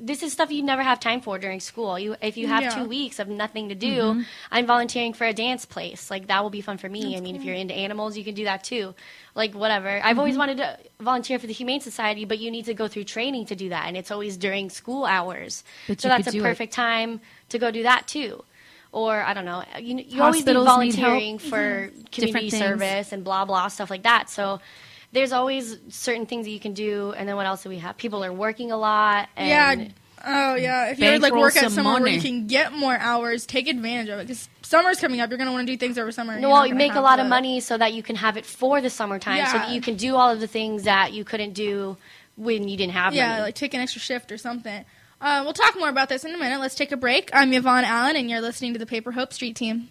this is stuff you never have time for during school. You, if you have
Yeah.
two weeks of nothing to do, mm-hmm. I'm volunteering for a dance place. Like that will be fun for me. I mean, if you're into animals, you can do that too. Like whatever. I've always mm-hmm. wanted to volunteer for the Humane Society, but you need to go through training to do that, and it's always during school hours.
But
so that's a
do it.
perfect time to go do that too. Or I don't know. You, you always be
Hospitals need help.
volunteering for mm-hmm.
community
service and blah blah stuff like that. So there's always certain things that you can do. And then what else do we have? People are working a lot. And
yeah. Oh yeah. If you like
Bankroll
work at
some
somewhere where you can get more hours, take advantage of it because summer's coming up. You're gonna want to do things over summer.
No,
you're
well, you make a
have
lot of money so that you can have it for the summertime, yeah. so that you can do all of the things that you couldn't do when you didn't have
Yeah,
money.
like take an extra shift or something. Uh, we'll talk more about this in a minute. Let's take a break. I'm Yvonne Allen, and you're listening to the Paper Hope Street Team.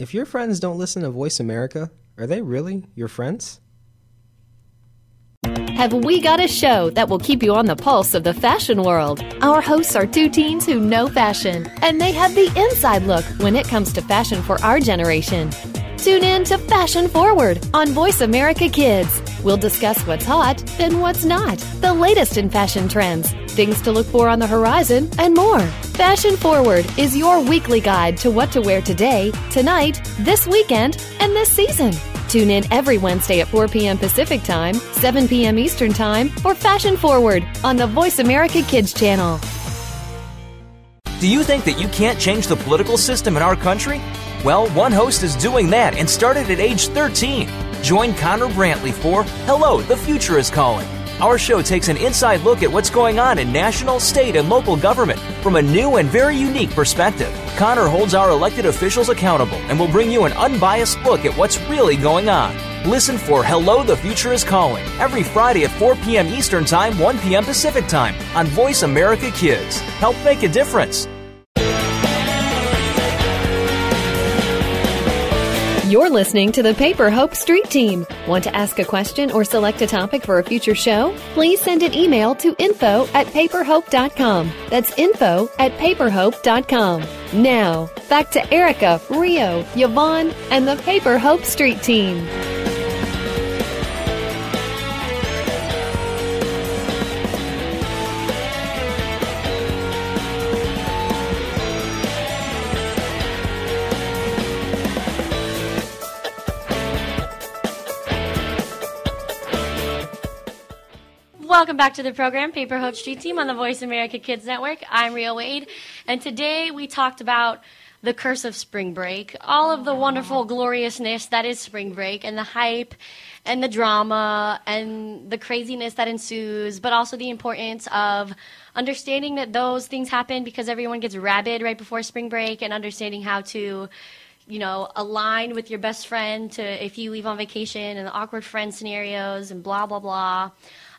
If your friends don't listen to Voice America, are they really your friends?
Have we got a show that will keep you on the pulse of the fashion world? Our hosts are two teens who know fashion, and they have the inside look when it comes to fashion for our generation. Tune in to Fashion Forward on Voice America Kids. We'll discuss what's hot and what's not, the latest in fashion trends, things to look for on the horizon, and more. Fashion Forward is your weekly guide to what to wear today, tonight, this weekend, and this season. Tune in every Wednesday at 4 p.m. Pacific Time, 7 p.m. Eastern Time for Fashion Forward on the Voice America Kids channel.
Do you think that you can't change the political system in our country? Well, one host is doing that and started at age 13. Join Connor Brantley for Hello, the Future is Calling. Our show takes an inside look at what's going on in national, state, and local government from a new and very unique perspective. Connor holds our elected officials accountable and will bring you an unbiased look at what's really going on. Listen for Hello, the Future is Calling every Friday at 4 p.m. Eastern Time, 1 p.m. Pacific Time on Voice America Kids. Help make a difference.
You're listening to the Paper Hope Street Team. Want to ask a question or select a topic for a future show? Please send an email to info at paperhope.com. That's info at paperhope.com. Now, back to Erica, Rio, Yvonne, and the Paper Hope Street Team.
Welcome back to the program, Paper Hope Street Team on the Voice America Kids Network. I'm Rio Wade, and today we talked about the curse of spring break, all of the wonderful gloriousness that is spring break, and the hype, and the drama and the craziness that ensues, but also the importance of understanding that those things happen because everyone gets rabid right before spring break and understanding how to you know, align with your best friend to if you leave on vacation and the awkward friend scenarios and blah blah blah.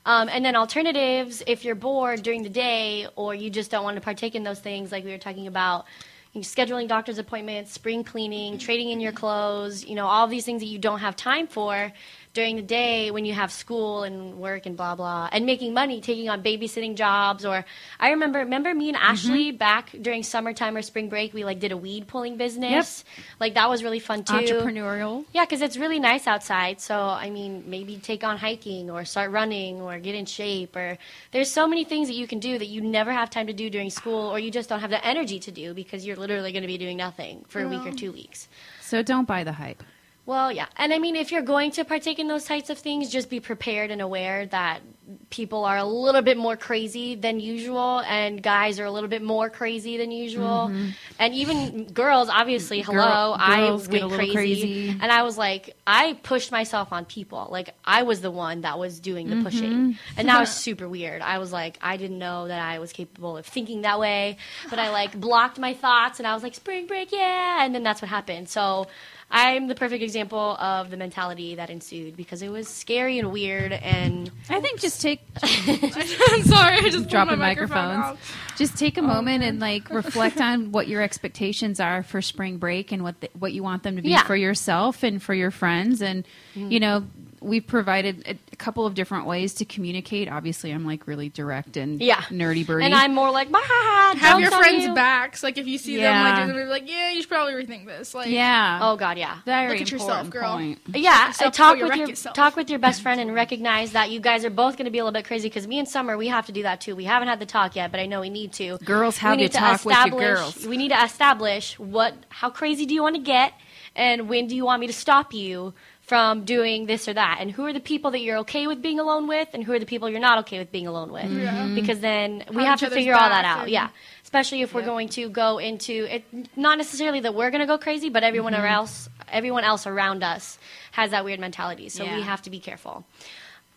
Um, and then alternatives, if you're bored during the day or you just don't want to partake in those things, like we were talking about, you know, scheduling doctor's appointments, spring cleaning, trading in your clothes, you know, all these things that you don't have time for during the day when you have school and work and blah blah and making money taking on babysitting jobs or i remember remember me and mm-hmm. ashley back during summertime or spring break we like did a weed pulling business yep. like that was really fun too
Entrepreneurial.
yeah, because it's really nice outside. So, I mean, maybe take on hiking or start running or get in shape. Or there's so many things that you can do that you never have time to do during school or you just don't have the energy to do because you're literally going to be doing nothing for a week or two weeks.
So don't buy the hype.
Well, yeah. And I mean, if you're going to partake in those types of things, just be prepared and aware that people are a little bit more crazy than usual and guys are a little bit more crazy than usual. And even girls, obviously, hello,
Mm-hmm.
I went crazy.
crazy.
And I was like, I pushed myself on people. Like, I was the one that was doing the pushing.
Mm-hmm.
And that was super weird. I was like, I didn't know that I was capable of thinking that way. But I like blocked my thoughts and I was like, spring break, yeah. And then that's what happened. So I'm the perfect example of the mentality that ensued because it was scary and weird. And
I think just take
I'm sorry, I just
dropping
microphone
microphones.
out.
Just take a moment and like reflect on what your expectations are for spring break and what the, what you want them to be
Yeah. Mm-hmm.
for yourself and for your friends. And you know, we've provided a, a couple of different ways to communicate. Obviously, I'm like really direct and
Yeah.
nerdy birdie.
and I'm more like, bah,
Have
don't
your friends'
you."
backs. Like if you see them, like you're gonna be like, yeah, you should probably rethink this. Like,
yeah.
Oh God, yeah.
very
look at yourself,
important
girl.
point.
Yeah,
yourself
uh, talk with your
yourself.
talk with your best friend and recognize that you guys are both going to be a little bit crazy. Because me and Summer, we have to do that too. We haven't had the talk yet, but I know we need to.
Girls
We
have
need
to talk with your girls.
We need to establish what, how crazy do you want to get, and when do you want me to stop you from doing this or that, and who are the people that you're okay with being alone with, and who are the people you're not okay with being alone with.
Yeah.
Because then we
Have
have to figure all that out.
and-
Yeah. Especially if we're going to go into it, not necessarily that we're going to go crazy, but everyone
Mm-hmm.
else, everyone else around us has that weird mentality. So
Yeah.
we have to be careful.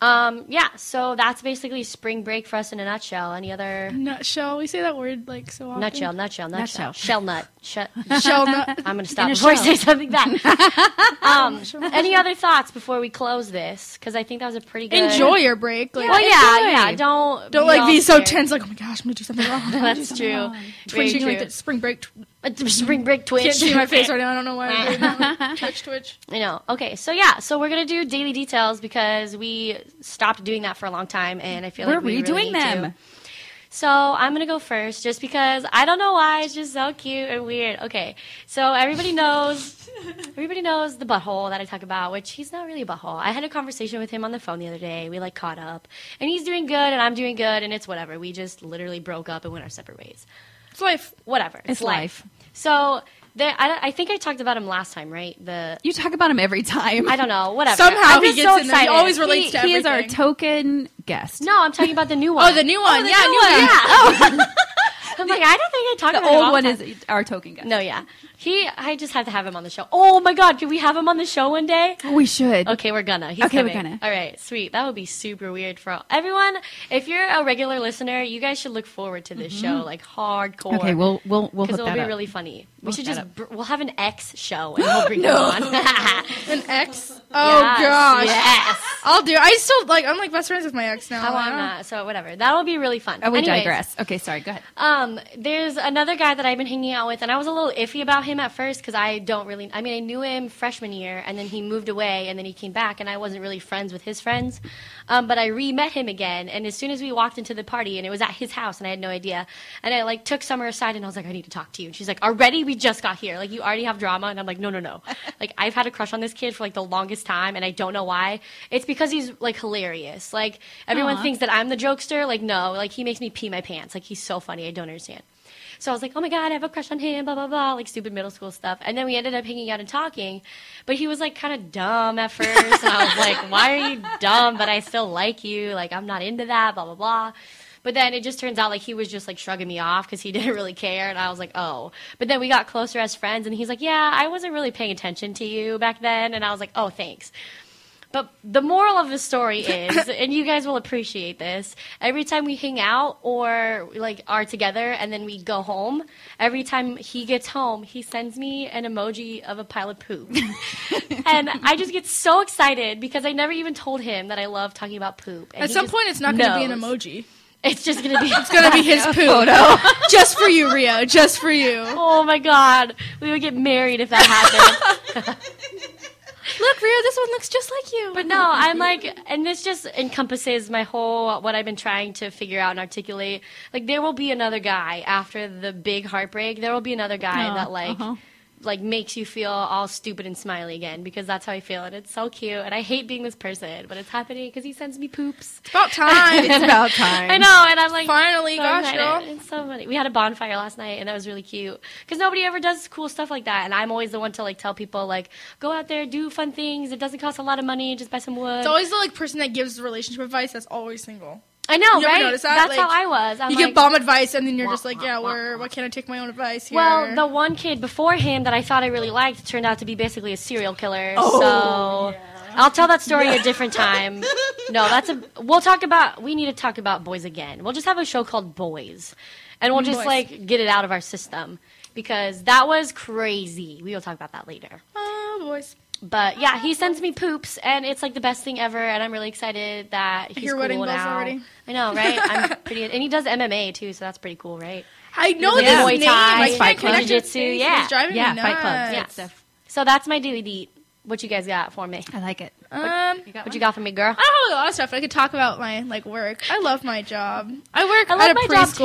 Um, yeah, so that's basically spring break for us in a nutshell. Any other
Nutshell. We say that word like so often.
nutshell, nutshell, nutshell,
Nutshell.
shell nut. Shut.
Shell nut.
I'm going to stop
In a
before I say something that. um, any other thoughts before we close this? Because I think that was a pretty good.
Enjoy your break. Like,
Well, yeah,
enjoy.
yeah. Don't
Don't
be
like be so
scared.
tense. Like, oh my gosh, I'm gonna do something wrong. I'm do
That's
something
true.
wrong. Twitching
true.
like that spring break. Tw-
Spring break twitch.
can't see my face right now. I don't know why. Twitch, twitch.
I know. Okay, so yeah, so we're gonna do daily details because we stopped doing that for a long time, and I feel
We're
like we really
redoing
to.
them.
So I'm gonna go first, just because I don't know why it's just so cute and weird. Okay, so everybody knows, everybody knows the butthole that I talk about, which he's not really a butthole. I had a conversation with him on the phone the other day. We like caught up, and he's doing good, and I'm doing good, and it's whatever. We just literally broke up and went our separate ways.
It's life.
Whatever.
It's life.
So I, I think I talked about him last time, right? The
You talk about him every time.
I don't know, whatever.
Somehow
oh,
he gets
so
in there. He
excited.
always relates to
he is our token guest.
No, I'm talking about the new oh, one.
Oh, the new oh, one.
the
yeah,
new
new
one.
one.
Yeah. Oh. I'm like, I don't think I talked
The
about
old one
time.
is our token guest.
No, yeah. He, I just have to have him on the show. Oh my god, can we have him on the show one day?
we should.
Okay, we're gonna. He's
Okay, we're gonna.
All right, sweet. That would be super weird for all. everyone. If you're a regular listener, you guys should look forward to this show, like hardcore.
Mm-hmm. Okay, we'll we'll we'll
because it'll be
up.
really funny. We
We'll
should just br- we'll have an X show and we'll bring him on.
An ex. Oh
Yes,
gosh.
Yes.
I'll do. I still like. I'm like best friends with my ex now.
I want that. So whatever. That'll be really fun.
Oh, we
Anyways,
digress. Okay, sorry. Go ahead.
Um, there's another guy that I've been hanging out with, and I was a little iffy about him at first because I don't really. I mean, I knew him freshman year, and then he moved away, and then he came back, and I wasn't really friends with his friends. Um, but I re-met him again, and as soon as we walked into the party, and it was at his house, and I had no idea, and I like took Summer aside, and I was like, I need to talk to you, and she's like, already? We just got here. Like, you already have drama, and I'm like, no, no, no. like, I've had a crush on this kid for like the longest time, and I don't know why. It's because he's like hilarious. Like everyone
Aw.
thinks that I'm the jokester. Like, no, like he makes me pee my pants. Like he's so funny. I don't understand. So I was like, oh my God, I have a crush on him, blah, blah, blah, like stupid middle school stuff. And then we ended up hanging out and talking. But he was like kind of dumb at first. and I was like, why are you dumb? But I still like you. Like, I'm not into that, blah, blah, blah. But then it just turns out like he was just like shrugging me off because he didn't really care. And I was like, oh. But then we got closer as friends. And he's like, yeah, I wasn't really paying attention to you back then. And I was like, oh, thanks. But the moral of the story is, and you guys will appreciate this, every time we hang out or like are together and then we go home, every time he gets home, he sends me an emoji of a pile of poop. and I just get so excited because I never even told him that I love talking about poop. And
At some point, it's not going to be an emoji.
It's just gonna be.
It's going to be his poop. just for you, Rio. Just for you.
Oh my god, we would get married if that happened.
Look, Rio, this one looks just like you.
But no, I'm like, and this just encompasses my whole what I've been trying to figure out and articulate. Like, there will be another guy after the big heartbreak. There will be another guy
Oh,
that like,
uh-huh.
Like makes you feel all stupid and smiley again because that's how I feel, and it's so cute. And I hate being this person, but it's happening because he sends me poops.
It's about time.
It's about time.
I know, and I'm like,
Finally,
so
gosh,
excited.
girl.
It's so funny. We had a bonfire last night, and that was really cute because nobody ever does cool stuff like that. And I'm always the one to like tell people like, go out there, do fun things. It doesn't cost a lot of money. Just buy some wood.
It's always the like person that gives relationship advice that's always single.
I know,
You
right?
that?
That's
Like,
how I was. I'm
you
like,
give bomb advice, and then you're
Wah,
just like, yeah,
wah,
where? Why can't I take my own advice here?
Well, the one kid before him that I thought I really liked turned out to be basically a serial killer.
Oh,
so I'll tell that story a different time. No, that's a. We'll talk about. We need to talk about boys again. We'll just have a show called Boys, and we'll just
Boys.
like get it out of our system because that was crazy. We will talk about that later.
oh, boys.
But yeah, he sends me poops, and it's like the best thing ever. And I'm really excited that he's
hear
cool
wedding bells
now.
already.
I know, right? I'm pretty, and he does MMA too, so that's pretty cool, right?
I know
Yeah.
this
Muay
name.
Thai,
I
Fight Club.
Jiu-jitsu, yeah.
It's driving
Yeah,
me
Fight Club.
Yeah.
stuff.
So that's my daily deet. What you guys got for me?
I like it.
Um,
What you got for me, girl?
I don't have a lot of stuff. I could talk about my like work. I love my job. I work
I love
at a
my job,
preschool.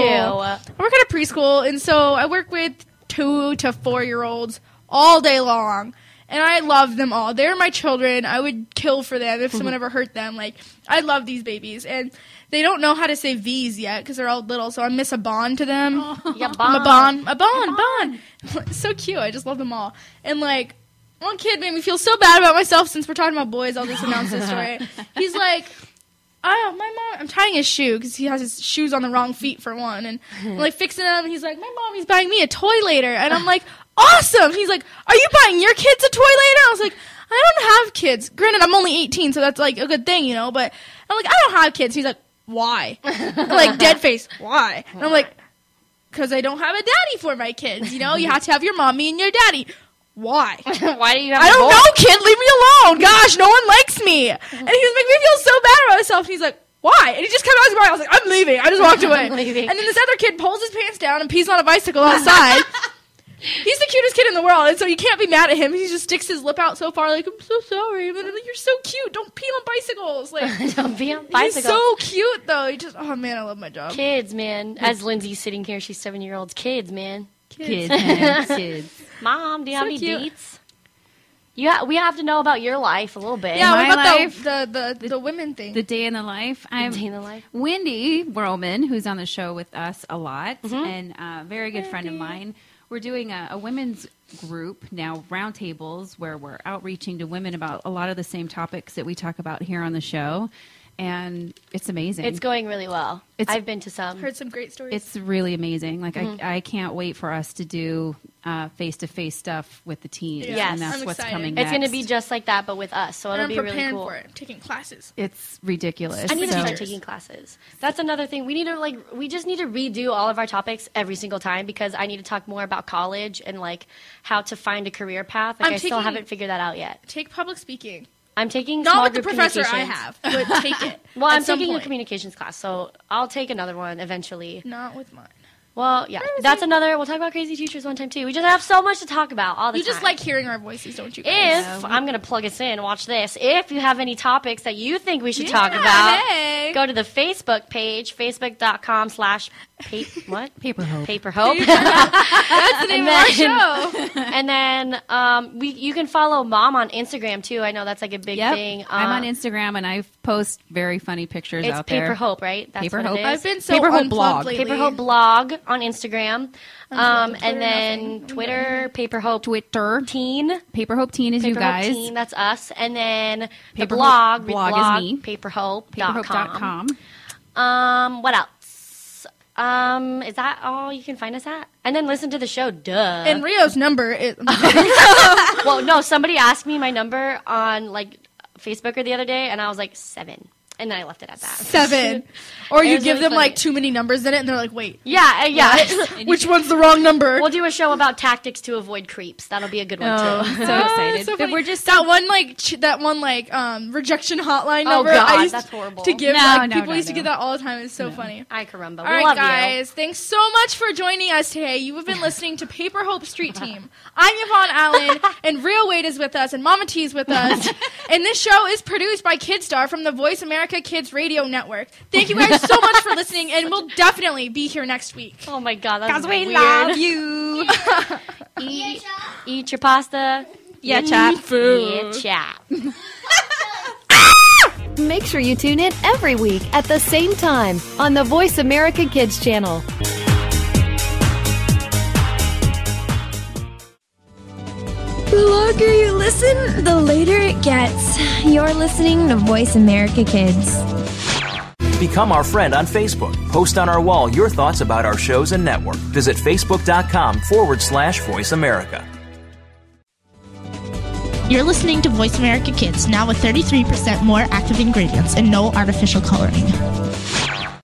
too.
I work at a preschool, and so I work with two to four year olds all day long. And I love them all. They're my children. I would kill for them if someone ever hurt them. Like, I love these babies. And they don't know how to say V's yet because they're all little, so I miss a bond to them. Oh.
Yeah,
I'm a bond. A bond, bond. so cute. I just love them all. And like, one kid made me feel so bad about myself since we're talking about boys. I'll just announce this story. He's like, oh, my mom, I'm tying his shoe because he has his shoes on the wrong feet for one. And I'm like fixing them. And he's like, my mommy's buying me a toy later. And I'm like, awesome. He's like, are you buying your kids a toy later? I was like, I don't have kids. Granted, I'm only 18, so that's like a good thing, you know. But I'm like, I don't have kids. He's like, why? I'm like dead face. Why? And I'm like, because I don't have a daddy for my kids. You know, you have to have your mommy and your daddy. Why?
Why do you have?
I don't know, kid. Leave me alone. Gosh, no one likes me. And he was making me feel so bad about myself. He's like, why? And he just kept on going. I was like, I'm leaving. I just walked away.
I'm leaving.
And then this other kid pulls his pants down and pees on a bicycle outside. He's the cutest kid in the world, and so you can't be mad at him. He just sticks his lip out so far, like I'm so sorry. But like, you're so cute. Don't pee on bicycles. Like
Don't be on
bicycles.
he's
so cute though. He just oh man, I love my job.
kids, man. As Lindsay's sitting here, she's seven year olds. Kids, man.
Kids, man, kids.
Mom, do you
So
have any
cute.
deets? You ha- we have to know about your life a little bit.
Yeah,
My
what about
life-
the, the the the women thing?
The day in the life. I'm
Day in the life.
Wendy Roman, who's on the show with us a lot,
Mm-hmm.
and a very good friend of mine. We're doing a, a women's group now, roundtables, where we're outreaching to women about a lot of the same topics that we talk about here on the show, and it's amazing.
It's going really well.
It's-
I've been to some.
Heard some great stories.
It's really amazing. Like
Mm-hmm.
I, I can't wait for us to do face to face stuff with the team.
Yeah.
Yes.
and that's
I'm
what's
excited.
coming.
It's going to be just like that, but with us. So
and
it'll
I'm
be
preparing
really cool.
for it. I'm taking classes.
It's ridiculous.
I need to start taking classes. That's another thing. We need to like we just need to redo all of our topics every single time because I need to talk more about college and like how to find a career path. Like
I'm
I still haven't figured that out yet.
Take public speaking.
I'm taking
Not with the professor I have, but take it.
Well, I'm taking a communications class, so I'll take another one eventually.
Not with mine.
Well, yeah, that's another. We'll talk about crazy teachers one time too. We just have so much to talk about all the time.
You
time.
just like hearing our voices, don't you? Guys?
If I'm gonna plug us in, watch this. If you have any topics that you think we should talk
Yeah,
about,
hey.
go to the Facebook page, facebook.com slash what?
Paper Hope.
Paper Hope.
that's the name
And
of our show.
and then um, we you can follow mom on Instagram too. I know that's like a big
Yep.
thing.
I'm on
Uh,
Instagram and I post very funny pictures
It's
out
Paper
there.
Hope, right? That's
Paper
what
Hope.
it is.
I've been so
Paper Hope
unplugged
blog.
lately.
Paper Hope blog on Instagram, um, and then. Twitter Paper Hope
Twitter.
Teen.
Paper Hope Teen is you
Paper Hope
guys.
Teen, that's us, and then the
Paper
blog,
Hope
we
blog is
blog,
me.
Paperhope.com.
Paperhope.com.
Um, what else? Um, is that all you can find us at? And then listen to the show. Duh.
And Rio's number is
well, no, somebody asked me my number on like Facebook or the other day, and I was like seven, and then I left it at that.
Seven. Or you give
really
them like too many numbers in it, and they're like, "Wait,
Yeah, uh, yeah.
which one's the wrong number?"
we'll do a show about tactics to avoid creeps. That'll be a good one
Oh,
too.
so excited.
so
But we're just
that one like ch- that one like um rejection hotline
Oh,
number.
God,
I used
that's horrible.
to give
No,
like
no,
people
no,
used to
no.
get that all the time. It's so funny.
I caramba.
All
we
right,
love
guys. Thanks so much for joining us today. You have been listening to Paper Hope Street Team. I'm Yvonne Allen, and Rio Wade is with us, and Mama T is with us. and this show is produced by Kidstar from the Voice America Kids Radio Network. Thank you guys so much for listening, and we'll definitely be here next week.
Oh my god, that's
we
weird.
love you.
Eat, eat your pasta.
yeah, chap.
Yeah, chap.
Make sure you tune in every week at the same time on the Voice America Kids channel.
The longer you listen, the later it gets. You're listening to Voice America Kids.
Become our friend on Facebook. Post on our wall your thoughts about our shows and network. Visit facebook.com forward slash voice America.
You're listening to Voice America Kids, now with 33% more active ingredients and no artificial coloring.